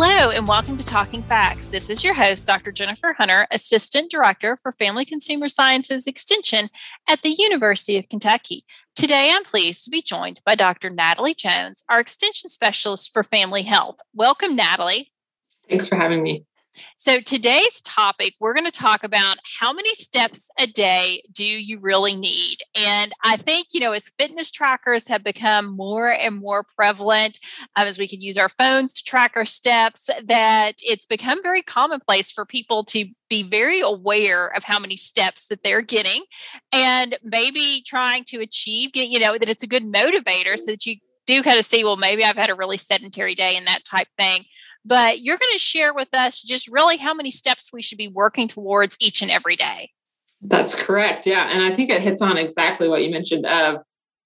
Hello, and welcome to Talking Facts. This is your host, Dr. Jennifer Hunter, Assistant Director for Family Consumer Sciences Extension at the University of Kentucky. Today, I'm pleased to be joined by Dr. Natalie Jones, our Extension Specialist for Family Health. Welcome, Natalie. Thanks for having me. So, today's topic, we're going to talk about how many steps a day do you really need? And I think, you know, as fitness trackers have become more and more prevalent, um, as we can use our phones to track our steps, that it's become very commonplace for people to be very aware of how many steps that they're getting and maybe trying to achieve, you know, that it's a good motivator so that you do kind of see, well, maybe I've had a really sedentary day and that type thing but you're going to share with us just really how many steps we should be working towards each and every day. That's correct. Yeah. And I think it hits on exactly what you mentioned of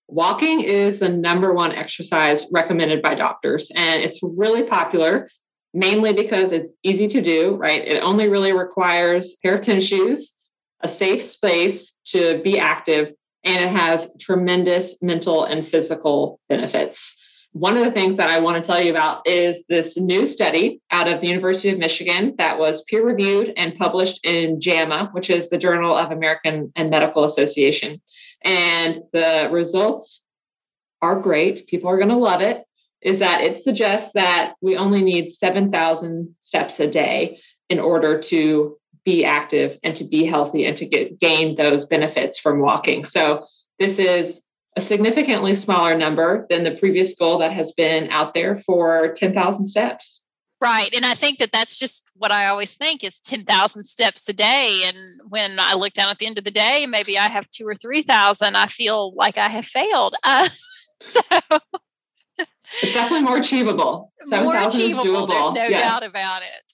walking is the number one exercise recommended by doctors. And it's really popular, mainly because it's easy to do, right? It only really requires pair of tennis shoes, a safe space to be active, and it has tremendous mental and physical benefits. One of the things that I want to tell you about is this new study out of the University of Michigan that was peer reviewed and published in JAMA, which is the Journal of American and Medical Association. And the results are great. People are going to love it. Is that it suggests that we only need 7,000 steps a day in order to be active and to be healthy and to get gain those benefits from walking. So this is a significantly smaller number than the previous goal that has been out there for 10,000 steps. Right. And I think that that's just what I always think it's 10,000 steps a day. And when I look down at the end of the day, maybe I have two or 3,000, I feel like I have failed. Uh, so it's definitely more achievable. 7,000 is doable. There's no yes. doubt about it.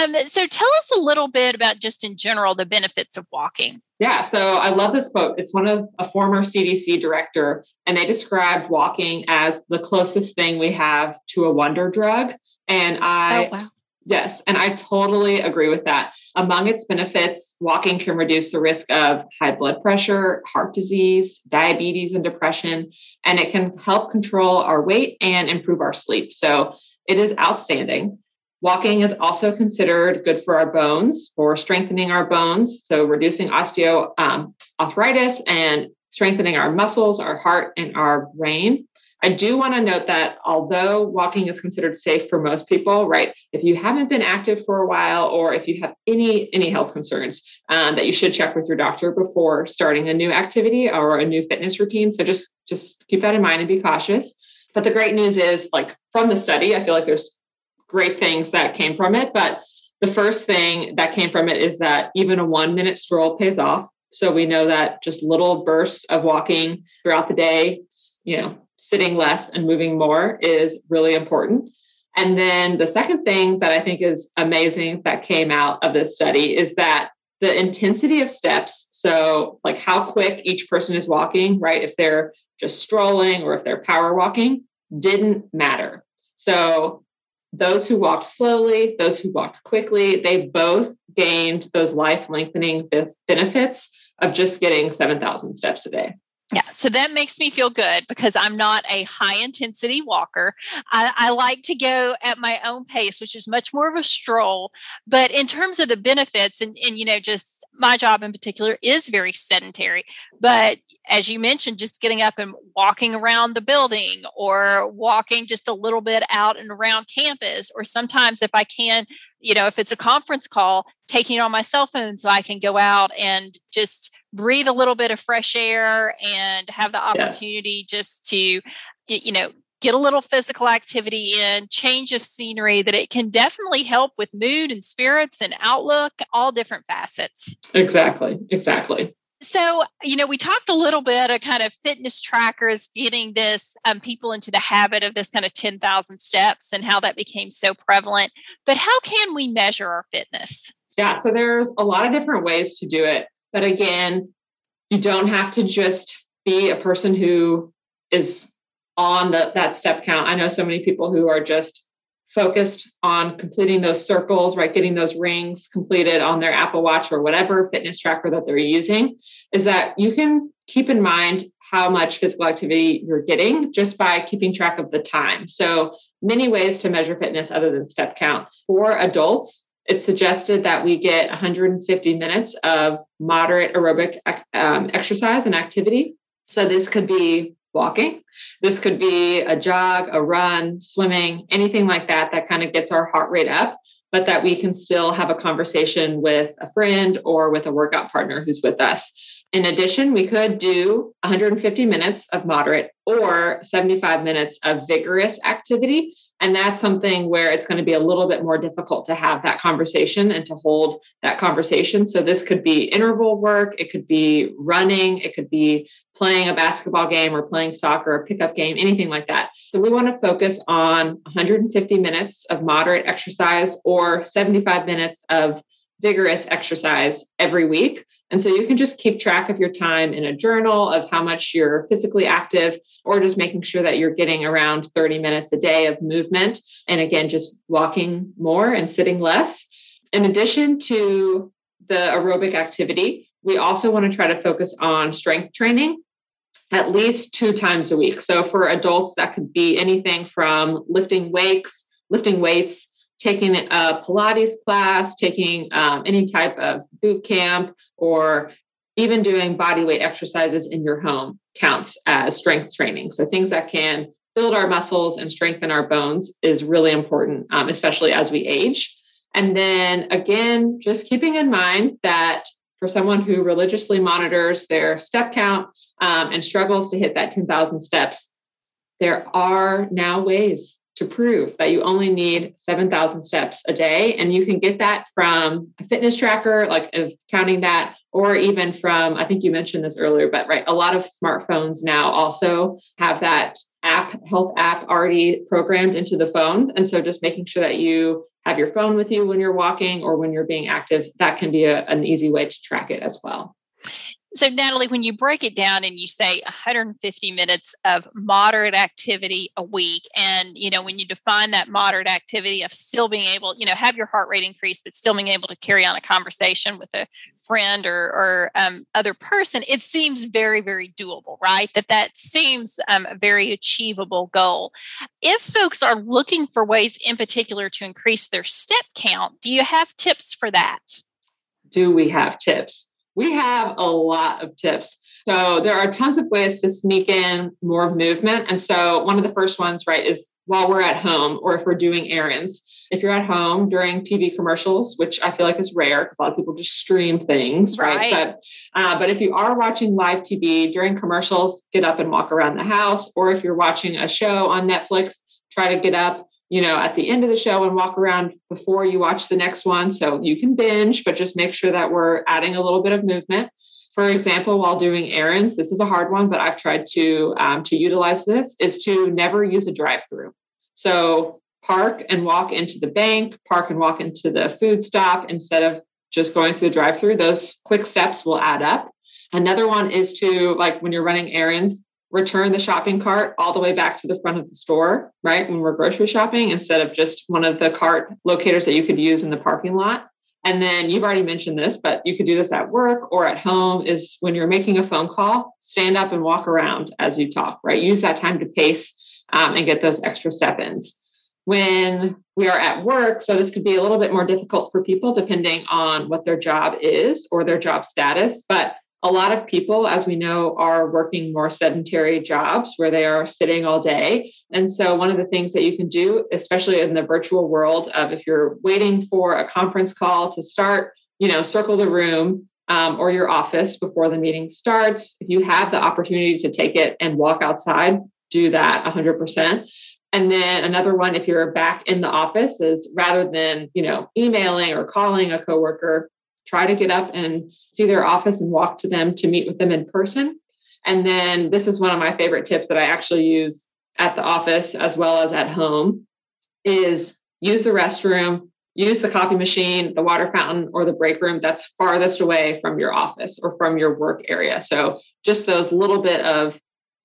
Um, so tell us a little bit about just in general the benefits of walking. Yeah, so I love this quote. It's one of a former CDC director, and they described walking as the closest thing we have to a wonder drug. And I, oh, wow. yes, and I totally agree with that. Among its benefits, walking can reduce the risk of high blood pressure, heart disease, diabetes, and depression, and it can help control our weight and improve our sleep. So it is outstanding. Walking is also considered good for our bones, for strengthening our bones, so reducing osteoarthritis um, and strengthening our muscles, our heart, and our brain. I do want to note that although walking is considered safe for most people, right? If you haven't been active for a while, or if you have any any health concerns, um, that you should check with your doctor before starting a new activity or a new fitness routine. So just just keep that in mind and be cautious. But the great news is, like from the study, I feel like there's great things that came from it. But the first thing that came from it is that even a one minute stroll pays off. So we know that just little bursts of walking throughout the day, you know, sitting less and moving more is really important. And then the second thing that I think is amazing that came out of this study is that the intensity of steps, so like how quick each person is walking, right? If they're just strolling or if they're power walking, didn't matter. So those who walked slowly, those who walked quickly, they both gained those life lengthening benefits of just getting 7,000 steps a day. Yeah, so that makes me feel good because I'm not a high intensity walker. I, I, like to go at my own pace, which is much more of a stroll. But in terms of the benefits, and, and you know, just my job in particular is very sedentary. But as you mentioned, just getting up and walking around the building or walking just a little bit out and around campus, or sometimes if I can, you know, if it's a conference call, taking it on my cell phone so I can go out and just breathe a little bit of fresh air and have the opportunity yes. just to you know get a little physical activity in change of scenery that it can definitely help with mood and spirits and outlook all different facets exactly exactly so you know we talked a little bit of kind of fitness trackers getting this um, people into the habit of this kind of 10000 steps and how that became so prevalent but how can we measure our fitness yeah so there's a lot of different ways to do it But again, you don't have to just be a person who is on the, that step count. I know so many people who are just focused on completing those circles, right? Getting those rings completed on their Apple Watch or whatever fitness tracker that they're using, is that you can keep in mind how much physical activity you're getting just by keeping track of the time. So, many ways to measure fitness other than step count. For adults, it's suggested that we get 150 minutes of moderate aerobic um, exercise and activity. So, this could be walking. This could be a jog, a run, swimming, anything like that, that kind of gets our heart rate up, but that we can still have a conversation with a friend or with a workout partner who's with us. In addition, we could do 150 minutes of moderate or 75 minutes of vigorous activity. And that's something where it's going to be a little bit more difficult to have that conversation and to hold that conversation. So, this could be interval work, it could be running, it could be playing a basketball game or playing soccer, a pickup game, anything like that. So, we want to focus on 150 minutes of moderate exercise or 75 minutes of vigorous exercise every week. And so you can just keep track of your time in a journal of how much you're physically active, or just making sure that you're getting around 30 minutes a day of movement. And again, just walking more and sitting less. In addition to the aerobic activity, we also want to try to focus on strength training at least two times a week. So for adults, that could be anything from lifting weights, lifting weights taking a Pilates class, taking um, any type of boot camp, or even doing body weight exercises in your home counts as strength training. So things that can build our muscles and strengthen our bones is really important, um, especially as we age. And then again, just keeping in mind that for someone who religiously monitors their step count um, and struggles to hit that 10,000 steps, there are now ways to prove that you only need 7,000 steps a day. And you can get that from a fitness tracker, like of counting that, or even from, I think you mentioned this earlier, but right, a lot of smartphones now also have that app, health app already programmed into the phone. And so just making sure that you have your phone with you when you're walking or when you're being active, that can be a, an easy way to track it as well. So, Natalie, when you break it down and you say 150 minutes of moderate activity a week, and you know, when you define that moderate activity of still being able, you know, have your heart rate increase, but still being able to carry on a conversation with a friend or, or um, other person, it seems very, very doable, right? That that seems um, a very achievable goal. If folks are looking for ways in particular to increase their step count, do you have tips for that? Do we have tips? We have a lot of tips. So there are tons of ways to sneak in more movement. And so one of the first ones, right, is while we're at home or if we're doing errands. If you're at home during TV commercials, which I feel like is rare because a lot of people just stream things, right? right? But uh, but if you are watching live TV during commercials, get up and walk around the house. Or if you're watching a show on Netflix, try to get up you know, at the end of the show and walk around before you watch the next one. So you can binge, but just make sure that we're adding a little bit of movement. For example, while doing errands, this is a hard one, but I've tried to um, to utilize this is to never use a drive-through. So park and walk into the bank, park and walk into the food stop instead of just going through the drive-through. Those quick steps will add up. Another one is to like when you're running errands, return the shopping cart all the way back to the front of the store, right? When we're grocery shopping, instead of just one of the cart locators that you could use in the parking lot. And then you've already mentioned this, but you could do this at work or at home is when you're making a phone call, stand up and walk around as you talk, right? Use that time to pace um, and get those extra step ins. When we are at work, so this could be a little bit more difficult for people depending on what their job is or their job status, but a lot of people, as we know, are working more sedentary jobs where they are sitting all day. And so, one of the things that you can do, especially in the virtual world, of if you're waiting for a conference call to start, you know, circle the room um, or your office before the meeting starts. If you have the opportunity to take it and walk outside, do that 100%. And then another one, if you're back in the office, is rather than you know emailing or calling a coworker, try to get up and see their office and walk to them to meet with them in person. And then this is one of my favorite tips that I actually use at the office as well as at home is use the restroom use the coffee machine, the water fountain, or the break room that's farthest away from your office or from your work area. So just those little bit of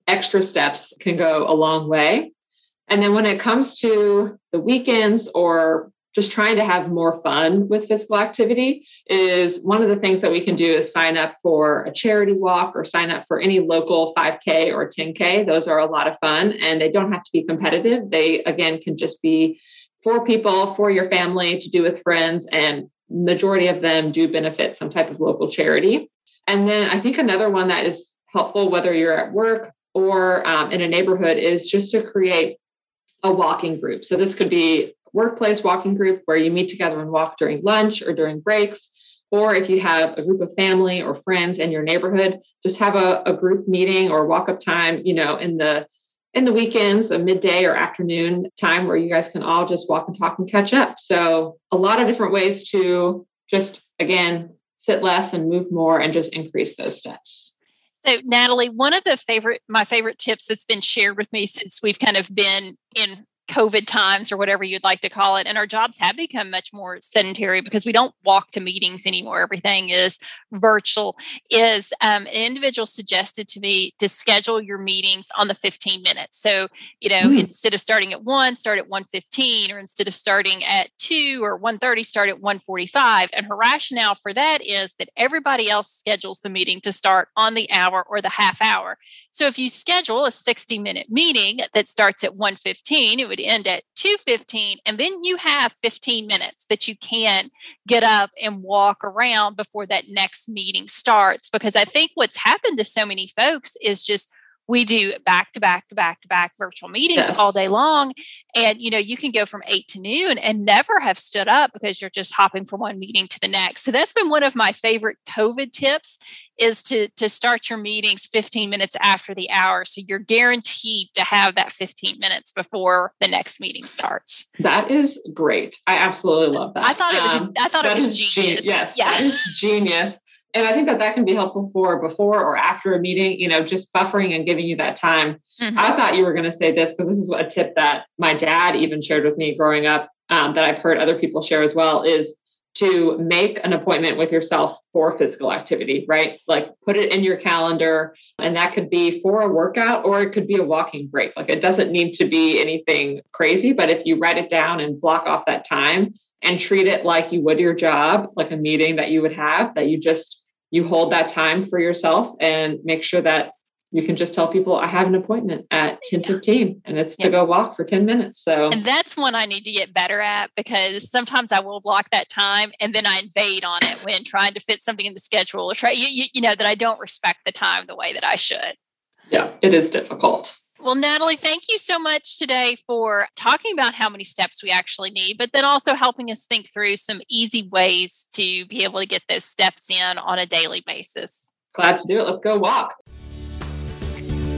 extra steps can go a long way. And then when it comes to the weekends or just trying to have more fun with physical activity is one of the things that we can do is sign up for a charity walk or sign up for any local 5k or 10k those are a lot of fun and they don't have to be competitive. They again can just be for people for your family to do with friends and majority of them do benefit some type of local charity. And then i think another one that is helpful whether you're at work or um, in a neighborhood is just to create a walking group. So this could be workplace walking group where you meet together and walk during lunch or during breaks. Or if you have a group of family or friends in your neighborhood, just have a, a group meeting or walk up time, you know, in the in the weekends, a midday or afternoon time where you guys can all just walk and talk and catch up. So a lot of different ways to just again sit less and move more and just increase those steps. So, Natalie, one of the favorite, my favorite tips that's been shared with me since we've kind of been in COVID times or whatever you'd like to call it. And our jobs have become much more sedentary because we don't walk to meetings anymore. Everything is virtual. Is um, an individual suggested to me to schedule your meetings on the 15 minutes. So, you know, mm. instead of starting at one, start at 115, or instead of starting at two or 130, start at 145. And her rationale for that is that everybody else schedules the meeting to start on the hour or the half hour. So if you schedule a 60 minute meeting that starts at 115, it would would end at 2.15 and then you have 15 minutes that you can get up and walk around before that next meeting starts because i think what's happened to so many folks is just we do back to back to back to back virtual meetings yes. all day long and you know you can go from 8 to noon and never have stood up because you're just hopping from one meeting to the next. So that's been one of my favorite covid tips is to to start your meetings 15 minutes after the hour so you're guaranteed to have that 15 minutes before the next meeting starts. That is great. I absolutely love that. I thought it was um, i thought it was genius. yes yeah. that is genius and I think that that can be helpful for before or after a meeting, you know, just buffering and giving you that time. Mm-hmm. I thought you were going to say this because this is a tip that my dad even shared with me growing up um, that I've heard other people share as well is to make an appointment with yourself for physical activity, right? Like put it in your calendar. And that could be for a workout or it could be a walking break. Like it doesn't need to be anything crazy, but if you write it down and block off that time, and treat it like you would your job, like a meeting that you would have, that you just you hold that time for yourself and make sure that you can just tell people I have an appointment at 10 15 and it's to go walk for 10 minutes. So and that's one I need to get better at because sometimes I will block that time and then I invade on it when trying to fit something in the schedule or try you, you, you know that I don't respect the time the way that I should. Yeah, it is difficult. Well, Natalie, thank you so much today for talking about how many steps we actually need, but then also helping us think through some easy ways to be able to get those steps in on a daily basis. Glad to do it. Let's go walk.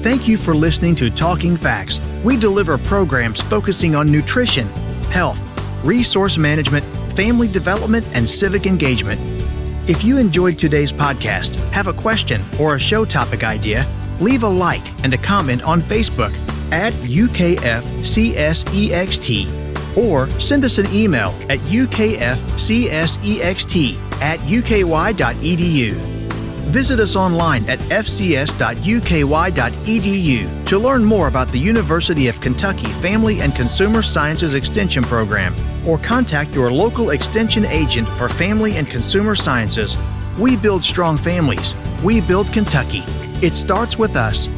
Thank you for listening to Talking Facts. We deliver programs focusing on nutrition, health, resource management, family development, and civic engagement. If you enjoyed today's podcast, have a question, or a show topic idea, leave a like and a comment on Facebook at UKFCSEXT or send us an email at ukfcsext at uky.edu. Visit us online at fcs.uky.edu to learn more about the University of Kentucky Family and Consumer Sciences Extension Program or contact your local extension agent for Family and Consumer Sciences. We build strong families. We build Kentucky. It starts with us